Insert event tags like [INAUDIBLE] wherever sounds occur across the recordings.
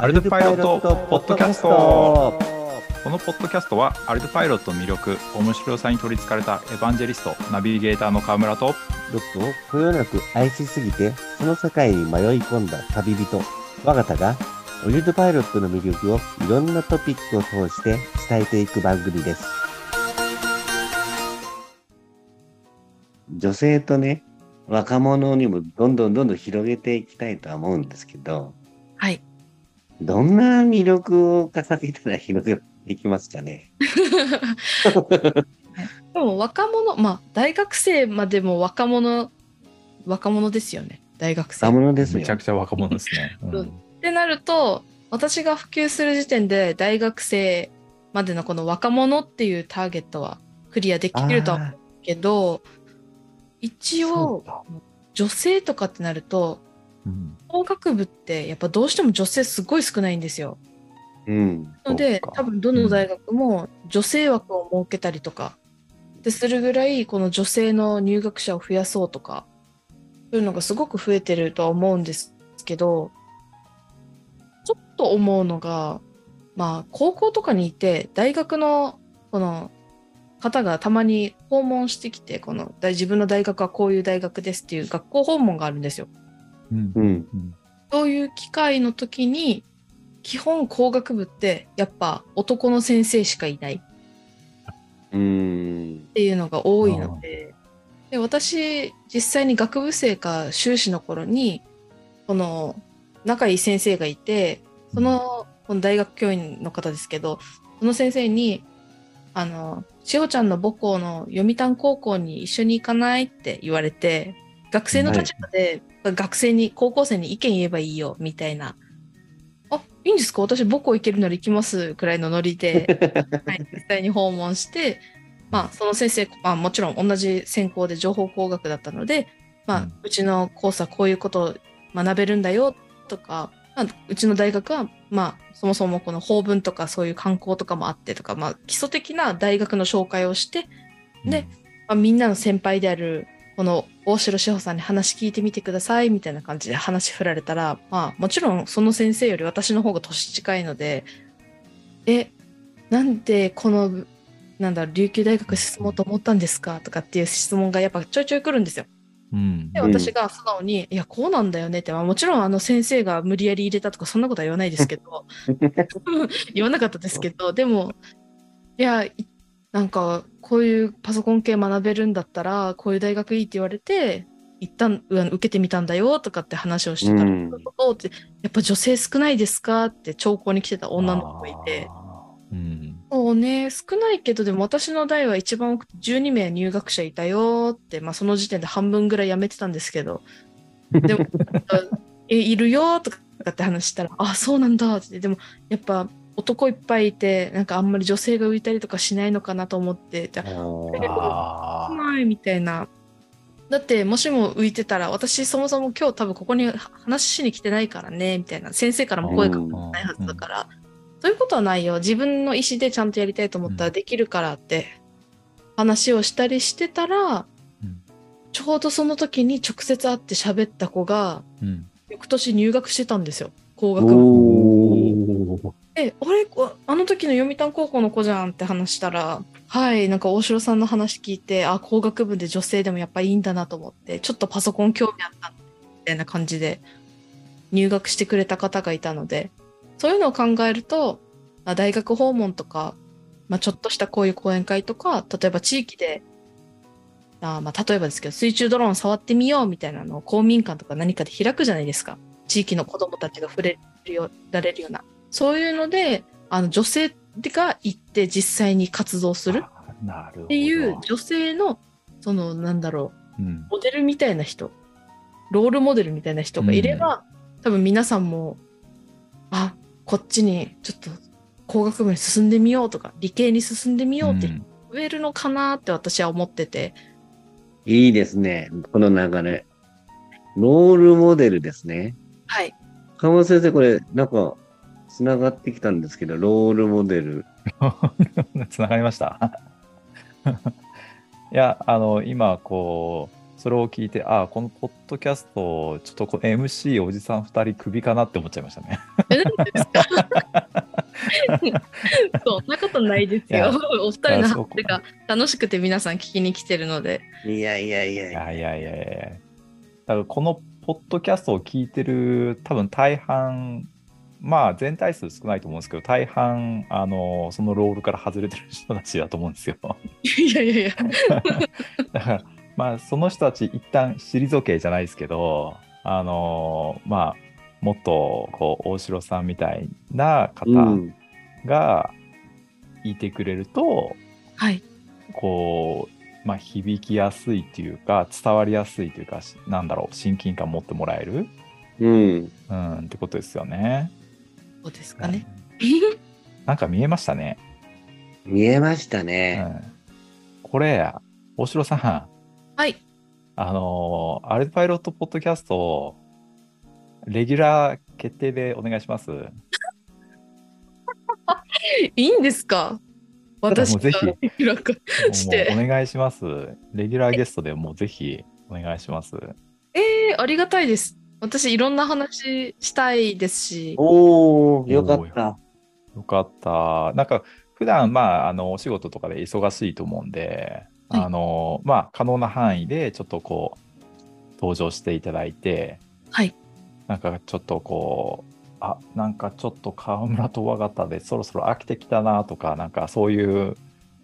アルドパイロットポッドキャストこのポッドキャストはアルドパイロットの魅力面白さに取りつかれたエヴァンジェリストナビゲーターの川村とロックをこよなく愛しすぎてその世界に迷い込んだ旅人我が田がオリルドパイロットの魅力をいろんなトピックを通して伝えていく番組です女性とね若者にもどんどんどんどん広げていきたいとは思うんですけどはい。どんな魅力を掲げたら広げていきますかね？[LAUGHS] でも若者、まあ大学生までも若者、若者ですよね。大学生。若者ですよめちゃくちゃ若者ですね。うんってなると、私が普及する時点で大学生までのこの若者っていうターゲットはクリアできるとは思うけど、一応女性とかってなると、うん工学部ってやっぱどうしても女性すごい少ないんですよ。うんので多分どの大学も女性枠を設けたりとかでするぐらいこの女性の入学者を増やそうとかそういうのがすごく増えてるとは思うんですけどちょっと思うのがまあ高校とかにいて大学のこの方がたまに訪問してきてこの大自分の大学はこういう大学ですっていう学校訪問があるんですよ。うん。うん。うんそういう機会の時に基本工学部ってやっぱ男の先生しかいない。うん。っていうのが多いので。で私実際に学部生か修士の頃にこの仲いい先生がいてそのこの大学教員の方ですけどその先生に「あのしほちゃんの母校の読谷高校に一緒に行かない?」って言われて学生の立場で学生に高校生に意見言えばいいよみたいな「あいいんですか？私母校行けるなら行きます」くらいのノリで [LAUGHS] はい、実際に訪問して、まあ、その先生、まあ、もちろん同じ専攻で情報工学だったので、まあうちのコースはこういうことを学べるんだよとか、まあ、うちの大学は、まあ、そもそもこの法文とかそういう観光とかもあってとか、まあ、基礎的な大学の紹介をして、でまあ、みんなの先輩であるこの大城志保さんに話聞いてみてくださいみたいな感じで話振られたら、まあ、もちろんその先生より私の方が年近いのでえなんでこのなんだろう琉球大学進もうと思ったんですかとかっていう質問がやっぱちょいちょい来るんですよ。うんでうん私が素直に「いやこうなんだよね」って、まあ、もちろんあの先生が無理やり入れたとかそんなことは言わないですけど [LAUGHS] 言わなかったですけどでもいやいなんかこういうパソコン系学べるんだったらこういう大学いいって言われて一旦う受けてみたんだよとかって話をしてたら、うんやっぱ女性少ないですか？って聴講に来てた女の子がいて。うんそうね、少ないけど、でも私の代は一番多くて12名入学者いたよって、まあその時点で半分ぐらい辞めてたんですけど、でも、[LAUGHS] え、いるよとかって話したら、あ、そうなんだって、でもやっぱ男いっぱいいて、なんかあんまり女性が浮いたりとかしないのかなと思って、じゃあないみたいな。だってもしも浮いてたら、私そもそも今日多分ここに話しに来てないからね、みたいな。先生からも声かけてないはずだから、そういうことはないよ。自分の意思でちゃんとやりたいと思ったらできるからって話をしたりしてたら、うんちょうどその時に直接会って喋った子が、うん翌年入学してたんですよ。工学部。え、あれあの時の読谷高校の子じゃんって話したら、はい、なんか大城さんの話聞いて、あ、工学部で女性でもやっぱいいんだなと思って、ちょっとパソコン興味あったみたいな感じで入学してくれた方がいたので、そういうのを考えると、まあ、大学訪問とか、まあ、ちょっとしたこういう講演会とか、例えば地域で、あまあ、例えばですけど、水中ドローン触ってみようみたいなのを公民館とか何かで開くじゃないですか。地域の子どもたちが触れられるような。そういうので、あの女性が行って実際に活動するっていう女性の、そのなんだろう、うんモデルみたいな人、ロールモデルみたいな人がいれば、多分皆さんも、あ、こっちにちょっと工学部に進んでみようとか、理系に進んでみようってうん増えるのかなって私は思ってて、いいですね。この流れ。ロールモデルですね。はい。川本先生、これ、なんか、つながってきたんですけど、ロールモデル。[LAUGHS] つながりました？[LAUGHS] いや、あの、今、こう、それを聞いて、ああ、このポッドキャスト、ちょっとこ MC おじさん2人クビかなって思っちゃいましたね。えなんでですかそんなことないですいやよ。お二人の話が楽しくて皆さん聞きに来てるので。いやいやいやいやいやいやいやだからこのポッドキャストを聞いてる多分大半まあ全体数少ないと思うんですけど大半あのそのロールから外れてる人たちだと思うんですよいやいやいや。[LAUGHS] だからまあその人たち一旦退けじゃないですけどあのまあもっとこう大城さんみたいなう方ん。がいてくれると、はい。こう、まあ、響きやすいというか伝わりやすいというかしなんだろう親近感持ってもらえる、うん。うん、ってことですよね。そうですかね。[LAUGHS] なんか見えましたね。見えましたうね。ん、これ大城さんはい。あのーアルパイロットポッドキャストレギュラー決定でお願いします。[LAUGHS] いいんですか？私もうぜひお願いします。レギュラーゲストでもうぜひお願いします。えー、ありがたいです。私いろんな話したいですし。おー、よかった。よかった。なんか普段まああのお仕事とかで忙しいと思うんで、はいあのまあ可能な範囲でちょっとこう登場していただいて、はい。なんかちょっとこうあなんかちょっと川村と我方でそろそろ飽きてきたなとかなんかそういう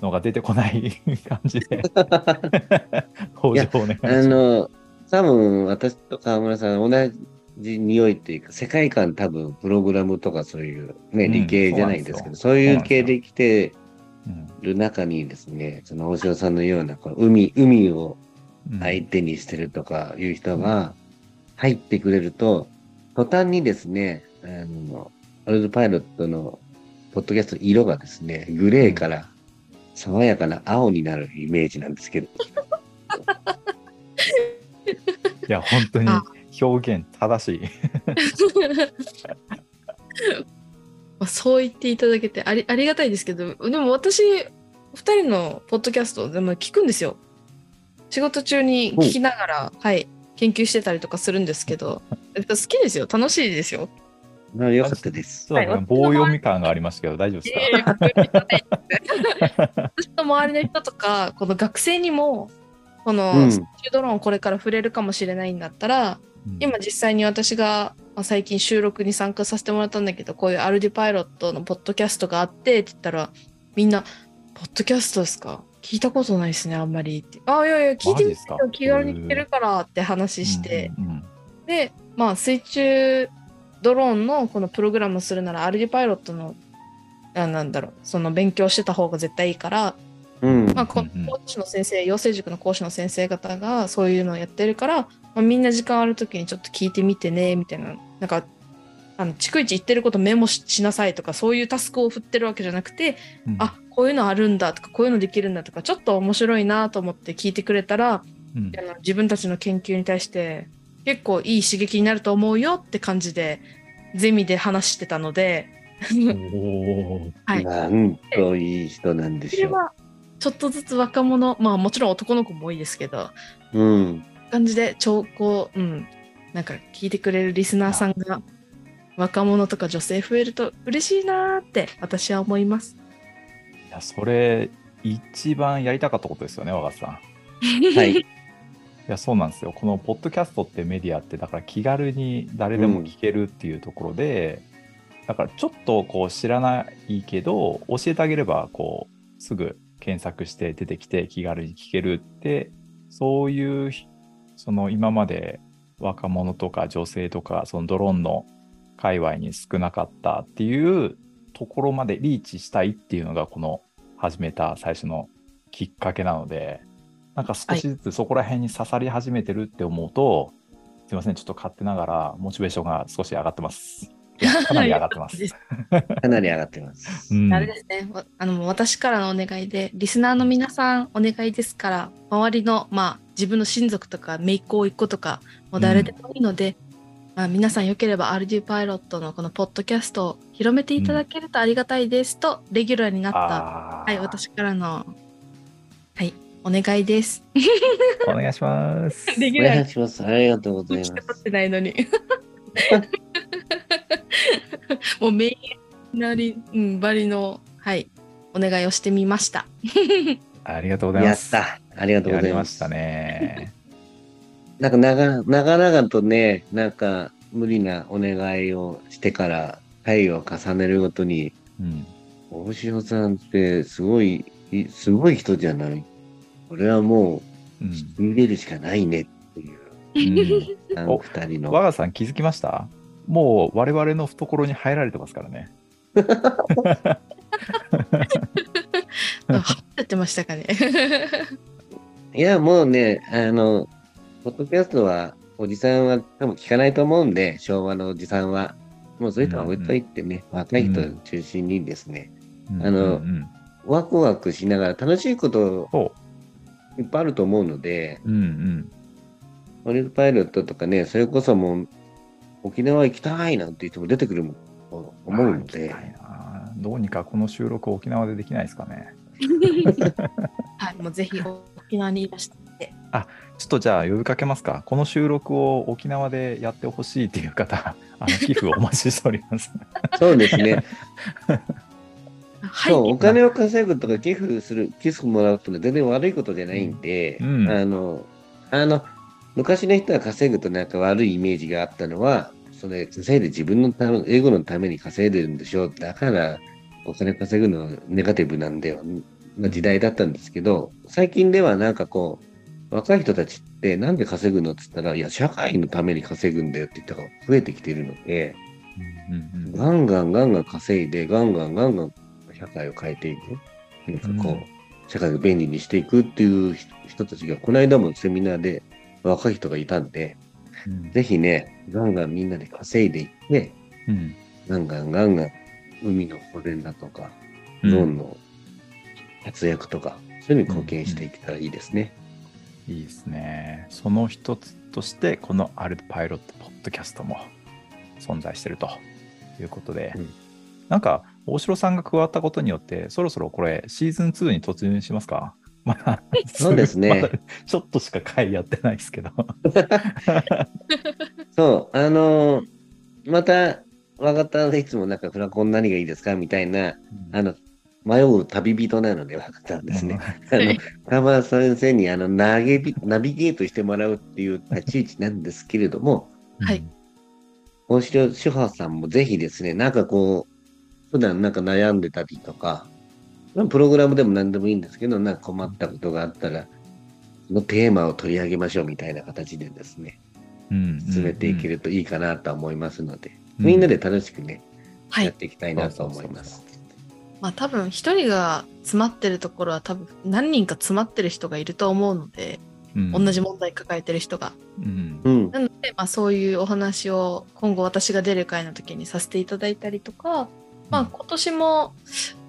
のが出てこない [LAUGHS] 感じで [LAUGHS] 登場お願いしあます。の、多分私と川村さん同じ匂いっていうか、世界観多分プログラムとかそういうね、うん理系じゃないんですけど、そそういう系で来てうんる中にですね、その大城さんのようなこう海、海をうん。相手にしてるとかいう人が入ってくれると、途端にですね、あの、アルドパイロットのポッドキャストの色がですね、グレーから爽やかな青になるイメージなんですけど。いや本当にあ表現正しい。[LAUGHS] まあそう言っていただけてありありがたいですけど、でも私、2人のポッドキャストでも聞くんですよ。仕事中に聞きながら、はい、研究してたりとかするんですけど、好きですよ。楽しいですよ。まあ、よかったです。ちょっとはい棒読み感がありましたけど大丈夫ですか、私の周りの人とか、この学生にも、このうん。水中ドローンこれから触れるかもしれないんだったら、うん。今実際に私がまあ最近収録に参加させてもらったんだけどこういうアルディパイロットのポッドキャストがあってって言ったらみんな「ポッドキャストですか？聞いたことないですねあんまり」って「あいやいや聞いてみてよ気軽に聞けるから」って話して、うんうんうん。でまあ水中ドローンのこのプログラムするならアルディパイロットのあなんだろうその勉強してた方が絶対いいからうん。まあ、この講師の先生、養成塾の講師の先生方がそういうのをやってるから、まあ、みんな時間ある時にちょっと聞いてみてねみたいな。なんかあの逐一言ってることメモししなさいとかそういうタスクを振ってるわけじゃなくて、うん。あこういうのあるんだとかこういうのできるんだとかちょっと面白いなと思って聞いてくれたらうん。あの自分たちの研究に対して結構いい刺激になると思うよって感じでゼミで話してたので。[LAUGHS] はい。なんといい人なんでしょそれはちょっとずつ若者まあもちろん男の子も多いですけどう。うん。感じで超こううんなんか聞いてくれるリスナーさんが若者とか女性増えると嬉しいなーって私は思います。いやそれ一番やりたかったことですよね若狭さん。[LAUGHS] はい。いやそうなんですよこのポッドキャストってメディアってだから気軽に誰でも聞けるっていうところで、だからちょっとこう知らないけど教えてあげればこうすぐ検索して出てきて気軽に聞けるってそういうその今まで若者とか女性とかそのドローンの界隈に少なかったっていうところまでリーチしたいっていうのがこの始めた最初のきっかけなのでなんか少しずつそこら辺に刺さり始めてるって思うと、すいませんちょっと勝手ながらモチベーションが少し上がってます。かなり上がってます。[LAUGHS] [LAUGHS] かなり上がってます。うんあれですね、わあの私からのお願いで、リスナーの皆さんお願いですから、周りの、まあ、自分の親族とか、姪っ子、甥っ子とか、もう誰でもいいので、まあ、皆さんよければ RD パイロットのこのポッドキャストを広めていただけるとありがたいですと、レギュラーになった、はい、私からの、はい、お願いです。[LAUGHS] お願いします。できおない。願いします。ありがとうございます。経ってないのに。[LAUGHS] もうメインなり、うん、バリの、はい、お願いをしてみました。[LAUGHS] ありがとうございやっます。た。ありがとうごやざいま。りますしたね。[LAUGHS] なんか長長々とね、なんか無理なお願いをしてから回を重ねるごとに、うん。大塩さんってすごい、いすごい人じゃない？これはもう。うん見れるしかないねっていう、うん、あのお二人の。我がさん気づきました？もう我々の懐に入られてますからね。はやってましたかね。いや、もうね、あの、ポッドキャストは、おじさんは多分聞かないと思うんで、昭和のおじさんは。もうそういう人は置いといてね、若い人中心にですね、うんあのうんうんワクワクしながら楽しいことそいっぱいあると思うので、う。うんうん。オリルパイロットとかね、それこそもう、沖縄行きたいなんていう人も出てくるもと思うのでた、いなどうにかこの収録沖縄でできないですかね。[LAUGHS] はい、もうぜひ沖縄にいらして。ちょっとじゃあ呼びかけますか。この収録を沖縄でやってほしいっていう方、[LAUGHS] あの寄付をお待ちしております。そうですね。はい。そう、お金を稼ぐとか寄付する、寄付もらうってのは全然悪いことじゃないんで、うんあの、あの、昔の人は稼ぐとなんか悪いイメージがあったのは、それ稼いで自分のため、英語のために稼いでるんでしょ。だから、お金稼ぐのはネガティブなんだよ、な時代だったんですけど、最近ではなんかこう、若い人たちってなんで稼ぐのって言ったら、いや、社会のために稼ぐんだよって言った方が増えてきているので、うんうんガンガンガンガン稼いで、ガンガンガンガン社会を変えていく。なんかこう、うん社会を便利にしていくっていう人人たちが、この間もセミナーで若い人がいたんで、うん。ぜひね、ガンガンみんなで稼いでいって、うん。ガンガンガンガン海の保全だとか、うん。ローンの活躍とか、そういうのに貢献していけたらいいですね。いいですね。その一つとして、このアルトパイロットポッドキャストも存在してると。いうことで、うん。なんか、大城さんが加わったことによって、そろそろこれ、シーズン2に突入しますか？まだ、そうですね。まだちょっとしか回やってないですけど。[LAUGHS] そう、あのーまた、わかったいつもなんかフラコン何がいいですかみたいな、あの、迷う旅人なのでわかったんですね。あの、カバー先生にあの投げび、ナビゲートしてもらうっていう立ち位置なんですけれども、はい。大城志保さんもぜひですね、なんかこう、普段なんか悩んでたりとか、まあプログラムでも何でもいいんですけど、なんか困ったことがあったら、そのテーマを取り上げましょうみたいな形でですね、うん進めていけるといいかなと思いますので、うんみんなで楽しくね、はい。やっていきたいなと思います。まあ多分一人が詰まってるところは多分何人か詰まってる人がいると思うので、うん同じ問題抱えてる人が。うんうん。なので、まあそういうお話を今後私が出る回の時にさせていただいたりとか、まあ今年も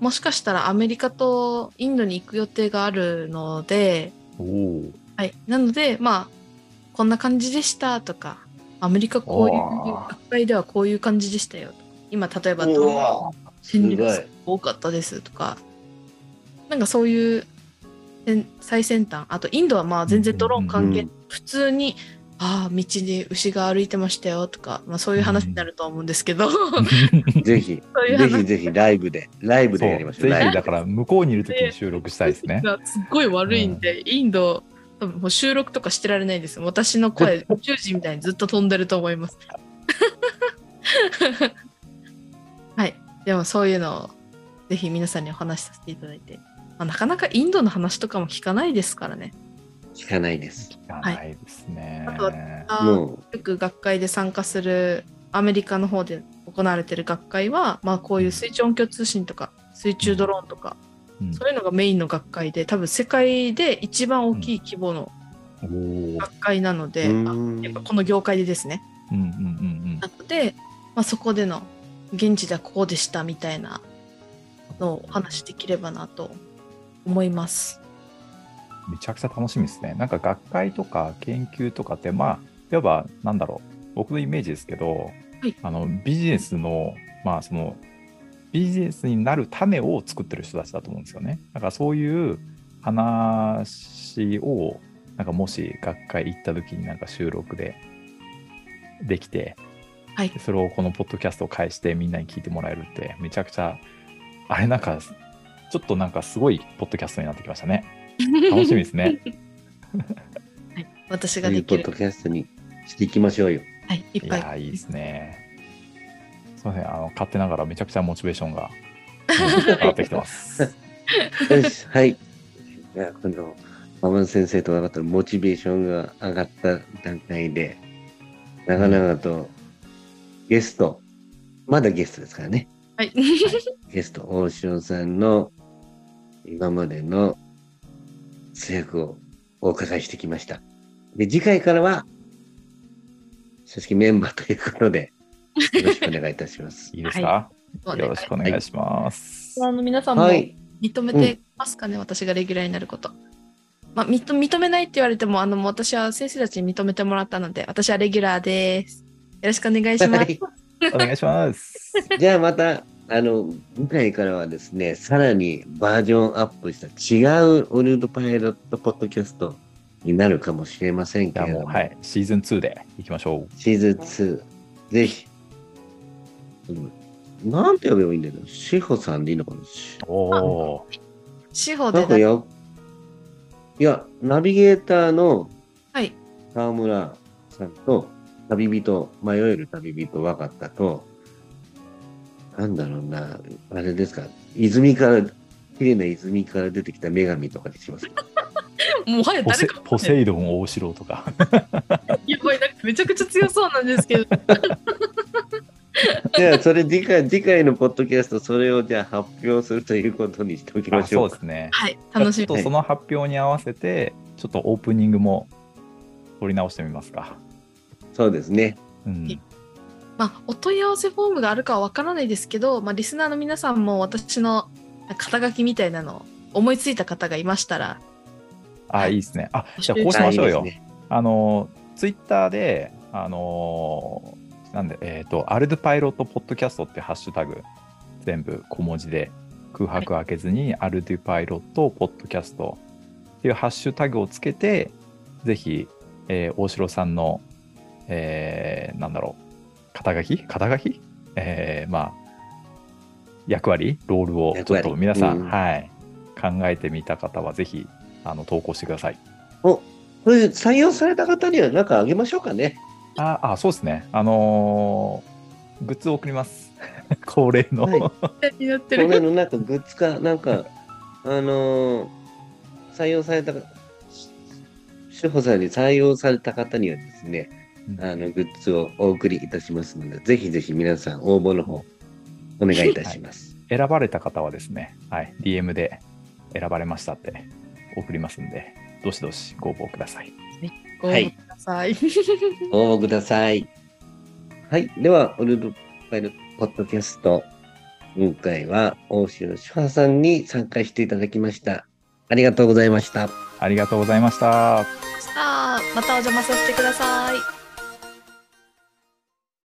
もしかしたらアメリカとインドに行く予定があるので、はい。なので、まあ、こんな感じでしたとか、アメリカこういう学会ではこういう感じでしたよ今例えば戦すごい略多かったですとか、なんかそういう先最先端、あとインドはまあ全然ドローン関係、うん。普通に、ああ、道に牛が歩いてましたよとか、まあそういう話になるとは思うんですけど、ぜひ、ぜひぜひライブで、ライブでやりましょう。ぜライブひだから向こうにいる時に収録したいですね。がすっごい悪いんで、インド、多分もう収録とかしてられないです。私の声、宇宙人みたいにずっと飛んでると思います。[LAUGHS] はい。でもそういうのをぜひ皆さんにお話しさせていただいて。まあ、なかなかインドの話とかも聞かないですからね。聞かないです。聞かないですね。あとはあもよく学会で参加するアメリカの方で行われてる学会は、まあ、こういう水中音響通信とか水中ドローンとか、うんそういうのがメインの学会で多分世界で一番大きい規模の学会なのう、で、うんやっぱこの業界でですね。うんうんうんなので、まあ、そこでの現地ではこうでしたみたいなのをお話しできればなと思います。うん。めちゃくちゃ楽しみですね。なんか学会とか研究とかって、まあ、いわばなんだろう、僕のイメージですけど、はいあのビジネスの、まあ、そのビジネスになる種を作ってる人たちだと思うんですよね。だからそういう話を、なんかもし学会行った時になんか収録でできて、はいそれをこのポッドキャストを介してみんなに聞いてもらえるって、めちゃくちゃ、あれなんか、ちょっとなんかすごいポッドキャストになってきましたね。[LAUGHS] 楽しみですね。はい、私そができるポッド。キャストにしていきましょうよ。はい、いっぱい。いやー、いいですね。すいません、あの、勝手ながらめちゃくちゃモチベーションが [LAUGHS] 上がってきてます。よし、はい。じゃあ、この、ママン先生と分かったモチベーションが上がった段階で、長々とゲスト、まだゲストですからね。はい。ゲスト、大塩さんの今までの通訳をお伺いしてきました。で、次回からは、組織メンバーということで、よろしくお願いいたします。[LAUGHS] いいですか、そうねよろしくお願いします。あの皆さんもはい。認めてますかね、私がレギュラーになること。まあ、認認めないって言われても、あの、私は先生たちに認めてもらったので、私はレギュラーです。よろしくお願いします。はい [LAUGHS] お願いします。[LAUGHS] じゃあまた、あの、次回からはですね、さらにバージョンアップした違うオリウッドパイロットポッドキャストになるかもしれませんけれども、はい、シーズン2でいきましょシーズン2、ぜひ、うん。なんて呼べばいいんだろう。志保さんでいいのかな？う。おお司法でなんかや、いや、ナビゲーターのはい。川村さんと、旅人、迷える旅人分かったと、なんだろうな、あれですか、泉から、綺麗な泉から出てきた女神とかにします？か。[LAUGHS] もはやポセ誰かポセイドン大城とか。[LAUGHS] やばい、なんかめちゃくちゃ強そうなんですけど。[LAUGHS] じゃあ、それ次回、次回のポッドキャスト、それをじゃあ発表するということにしておきまあしょかそううです。ね。はい、楽しみちょっとその発表に合わせて、ちょっとオープニングも取り直してみますか。そうですね。うん。まあ、お問い合わせフォームがあるかはわからないですけど、まあ、リスナーの皆さんも私の肩書きみたいなのを思いついた方がいましたら、あ、いいですね。あ、じゃあこうしましょうよあいい。ねあの、ツイッターで、あのーなんで、えっ、と、アルドパイロットポッドキャストってハッシュタグ、全部小文字で空白開けずに、アルドパイロットポッドキャストっていうハッシュタグをつけて、ぜひ、えー大城さんの、えーなんだろう、肩書き？肩書き？えーまあ、役割？ロールをちょっと皆さん、うんはい、考えてみた方は、ぜひ、あの、投稿してください。お、これ採用された方には何かあげましょうかね。あ、あそうですね。あのーグッズを送ります。[LAUGHS] 恒例の。はいになってこれる。[LAUGHS] のなんかグッズか、なんか、あのー採用された、志保さんに採用された方にはですね、あの、グッズをお送りいたしますので、ぜひぜひ皆さん応募の方、お願いいたします。選ばれた方はですね、はい、DM で選ばれましたって送りますんで、どしどしご応募ください。ご応募ください。応募ください。はい。では、オルドパイルポッドキャスト、今回は大城志保さんに参加していただきました。ありがとうございました。ありがとうございました。またお邪魔させてください。